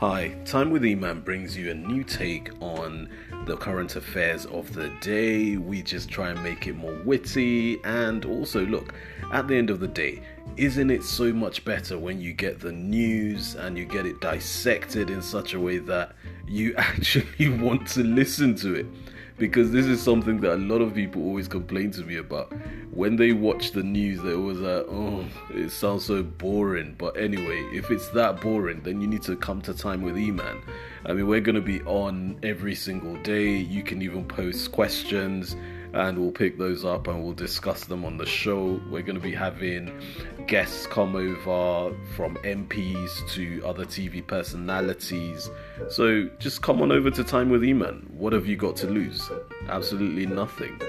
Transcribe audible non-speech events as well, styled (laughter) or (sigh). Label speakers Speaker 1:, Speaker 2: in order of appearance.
Speaker 1: Hi, Time with Eman brings you a new take on the current affairs of the day. We just try and make it more witty and also look, at the end of the day, isn't it so much better when you get the news and you get it dissected in such a way that you (laughs) actually want to listen to it? Because this is something that a lot of people always complain to me about. When they watch the news, they always like, oh, it sounds so boring. But anyway, if it's that boring, then you need to come to time with Eman. I mean, we're going to be on every single day. You can even post questions and we'll pick those up and we'll discuss them on the show. We're going to be having guests come over from MPs to other TV personalities. So just come on over to Time with Eman. What have you got to lose? Absolutely nothing.